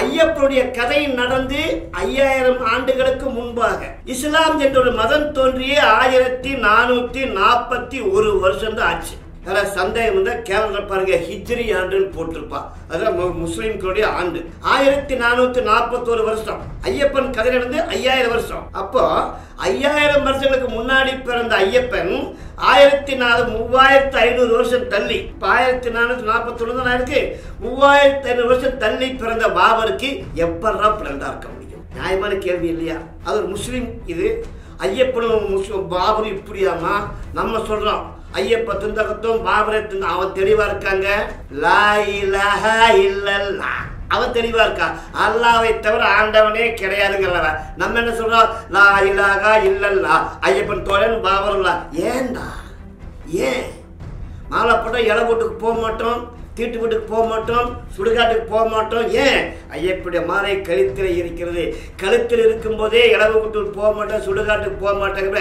ஐயப்பனுடைய கதை நடந்து ஐயாயிரம் ஆண்டுகளுக்கு முன்பாக. இஸ்லாம் என்ற ஒரு மதம் தோன்றிய ஆயிரத்தி நானூத்தி நாற்பத்தி ஒரு வருஷம் தான் ஆச்சு. அதில் சந்தேகம் வந்து கேலண்டர் பாருங்க ஹிஜ்ரி ஆண்டுன்னு போட்டிருப்பா. அதான் முஸ்லீம்களுடைய ஆண்டு. ஆயிரத்தி நானூத்தி நாற்பத்தோரு வருஷம். ஐயப்பன் கதை நடந்து ஐயாயிரம் வருஷம். அப்போ ஐயாயிரம் வருஷங்களுக்கு முன்னாடி பிறந்த ஐயப்பன் ஆயிரத்தி நாலு மூவாயிரத்தி ஐநூறு வருஷம் தள்ளி. இப்போ ஆயிரத்தி நானூற்றி நாற்பத்தொன்று தான் இருக்கு? மூவாயிரத்தி ஐநூறு வருஷம் தள்ளி பிறந்த பாபருக்கு எப்படா பிறந்தா இருக்க முடியும்? நியாயமான கேள்வி இல்லையா? அது ஒரு முஸ்லீம் இது. ஐயப்பனும் முஸ்லீம் பாபரும் இப்படியாமா நம்ம சொல்றோம். ஐயப்ப துந்தகத்தும் பாபரத்தும் அவன் தெளிவா இருக்காங்க. லா இலாஹ இல்லல்லா. அவன் தெளிவா இருக்கா? அல்லாவை தவிர ஆண்டவனே கிடையாதுங்கிறவ நம்ம என்ன சொல்றோம்? லா இலாகா இல்லல்லா. ஐயப்பன் தோழன் பாபருல்லா. ஏண்டா ஏன்? மாலை போட்டோம் இலை வீட்டுக்கு போக மாட்டோம்? தீட்டு வீட்டுக்கு போக மாட்டோம் சுடுகாட்டுக்கு போக மாட்டோம். ஏன்? ஐயப்படைய மாலை கழுத்தில் இருக்கிறது. கழுத்தில் இருக்கும்போதே இளவு குட்டூர் போக மாட்டோம் சுடுகாட்டுக்கு போக மாட்டேங்கிற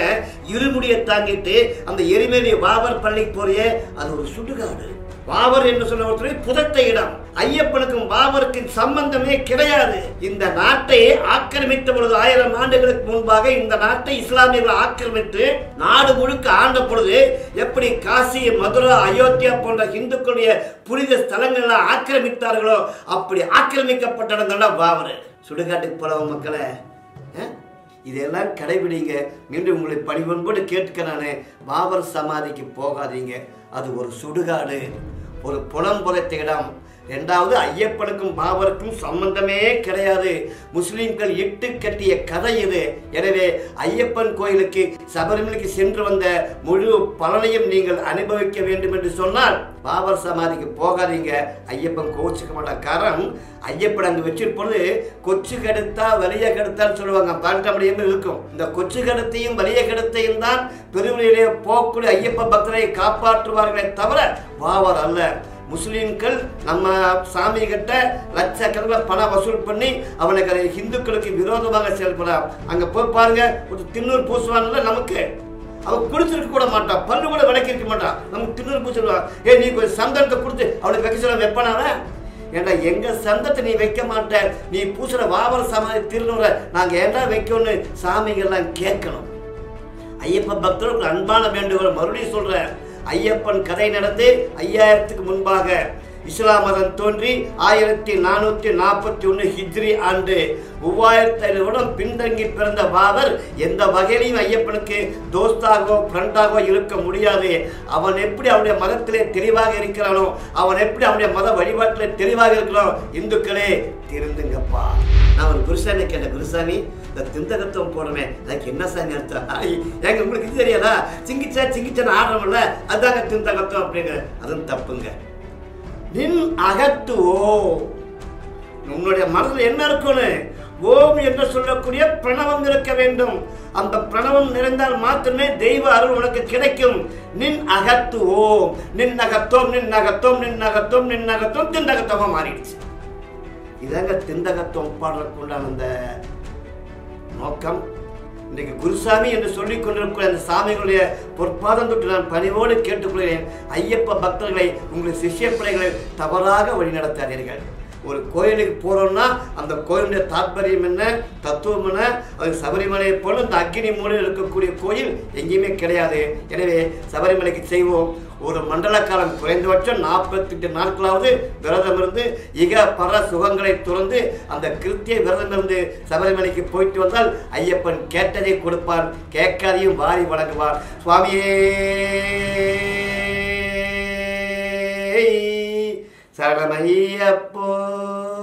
இருமுடியை தாங்கிட்டு அந்த எரிமேலி வாவர் பள்ளிக்கு போறிய அது ஒரு சுடுகாடு. வாவர் என்று சொன்ன ஒருத்தர் புதத்த இடம். ஐயப்பனுக்கும் பாபருக்கும் சம்பந்தமே கிடையாது. இந்த நாட்டை ஆக்கிரமித்த பொழுது ஆயிரம் ஆண்டுகளுக்கு முன்பாக இந்த நாட்டை இஸ்லாமியர்கள் ஆக்கிரமித்து நாடு முழுக்க ஆண்ட பொழுது எப்படி காசி மதுரா அயோத்தியா போன்ற இந்துக்களுடைய புனித ஸ்தலங்களை ஆக்கிரமித்தார்களோ அப்படி ஆக்கிரமிக்கப்பட்ட இடம் பாபர். சுடுகாட்டுக்கு போலவ மக்களை இதெல்லாம் கடைபிடிங்க. மீண்டும் உங்களை பணிவன்போடு கேட்க நான். பாபர் சமாதிக்கு போகாதீங்க. அது ஒரு சுடுகாடு. ஒரு புலம்புதைத்த இடம். ரெண்டாவது ஐயப்பனுக்கும் பாபருக்கும் சம்பந்தமே கிடையாது. முஸ்லீம்கள் இட்டு கட்டிய கதை இது. எனவே ஐயப்பன் கோயிலுக்கு சபரிமலைக்கு சென்று வந்த முழு பலனையும் நீங்கள் அனுபவிக்க வேண்டும் என்று சொன்னால் பாபர் சமாதிக்கு போகாதீங்க. ஐயப்பன் கோச்சுக்க மாட்டான் காரணம் ஐயப்பன் அங்கே வச்சிருப்பது கொச்சு கெடுத்தா வலிய கெடுத்தான்னு சொல்லுவாங்க. பாண்டமடியும் இருக்கும். இந்த கொச்சு கெடுத்தையும் வலிய கெடுத்தையும் தான் பெருவழியிலே போகக்கூடிய ஐயப்ப பக்தரை காப்பாற்றுவார்களே தவிர பாபர் அல்ல. முஸ்லீம்கள் நம்ம சாமி கிட்ட லட்சக்கணக்கில் பணம் வசூல் பண்ணி அவனுக்கு அதை ஹிந்துக்களுக்கு விரோதமாக செயல்படாம் அங்கே போய் பாருங்க ஒரு திண்ணூர் பூசுவான்ல நமக்கு. அவன் குடிச்சிருக்க கூட மாட்டான் பல்லு கூட விளக்கி இருக்க மாட்டான். நமக்கு திண்ணூர் பூசிடுவான் ஏ நீ கொஞ்சம் சந்தனத்தை கொடுத்து அவனுக்கு வைக்க சொல்ல வைப்பானாவ ஏண்டா எங்க சந்தத்தை நீ வைக்க மாட்ட? நீ பூசுற வாவர சமாதி திருநூற நாங்கள் ஏண்டா வைக்கணும்னு சாமிகள்லாம் கேட்கணும். ஐயப்ப பக்தர்களுக்கு அன்பான வேண்டுகோள் மறுபடியும் சொல்றேன். ஐயப்பன் கதை நடந்து ஐயாயிரத்துக்கு முன்பாக இஸ்லாம் மதம் தோன்றி ஆயிரத்தி நானூற்றி நாற்பத்தி ஒன்று ஹிஜ்ரி ஆண்டு மூவாயிரத்தி ஐநூறுடன் பின்தங்கி பிறந்த பாபர் எந்த வகையிலையும் ஐயப்பனுக்கு தோஸ்தாகவோ ஃப்ரெண்டாகவோ இருக்க முடியாது. அவன் எப்படி அவனுடைய மதத்திலே தெளிவாக இருக்கிறானோ அவன் எப்படி அவனுடைய மத வழிபாட்டிலே தெளிவாக இருக்கிறானோ இந்துக்களே திருந்துங்கப்பா. நான் ஒரு குருசாமி கேட்டேன் குருசாமி இந்த திந்தகத்துவம் போடுறேன் அதுக்கு என்ன சாமி அர்த்தம்? எங்க உங்களுக்கு இது தெரியாதா? சிங்கிச்சா சிங்கிச்சான்னு ஆடுறோம்ல அதுதாங்க திந்தகத்துவம் அப்படிங்க அதுவும் தப்புங்க. நின் அகத்துவோ. உன்னுடைய மனதில் என்ன இருக்கும்னு ஓம் என்று சொல்லக்கூடிய பிரணவம் இருக்க வேண்டும். அந்த பிரணவம் நிறைந்தால் மாத்திரமே தெய்வ அருள் உனக்கு கிடைக்கும். நின் அகத்து ஓம் நின் நகத்தோம் நின் நகத்தோம் நின் நகத்தோம் நின் அகத்தோம் திண்டகத்தமா மாறிடுச்சு. இதாங்க ஒப்பாடுறதுக்கு உண்டான அந்த நோக்கம் இன்றைக்கு குருசாமி என்று சொல்லிக் கொண்டிருக்கிற அந்த சாமிகளுடைய பொற்பாதம் தொட்டு நான் பணிவோடு கேட்டுக்கொள்கிறேன். ஐயப்ப பக்தர்களை உங்கள் சிஷ்ய பிள்ளைகளை தவறாக வழிநடத்தாதீர்கள். ஒரு கோயிலுக்கு போகிறோம்னா அந்த கோயிலுடைய தாற்பயம் என்ன தத்துவம் என்ன? அது சபரிமலையை போல இந்த அக்னி மூலையில் இருக்கக்கூடிய கோயில் எங்கேயுமே கிடையாது. எனவே சபரிமலைக்கு செய்வோம். ஒரு மண்டல காலம் குறைந்தபட்சம் நாற்பத்தெட்டு நாட்களாவது விரதம் இருந்து இக பர சுகங்களை துறந்து அந்த கிருத்திய விரதம் இருந்து சபரிமலைக்கு போயிட்டு வந்தால் ஐயப்பன் கேட்டதை கொடுப்பான் கேட்காதையும் வாரி வழங்குவார். சுவாமியே Salga María por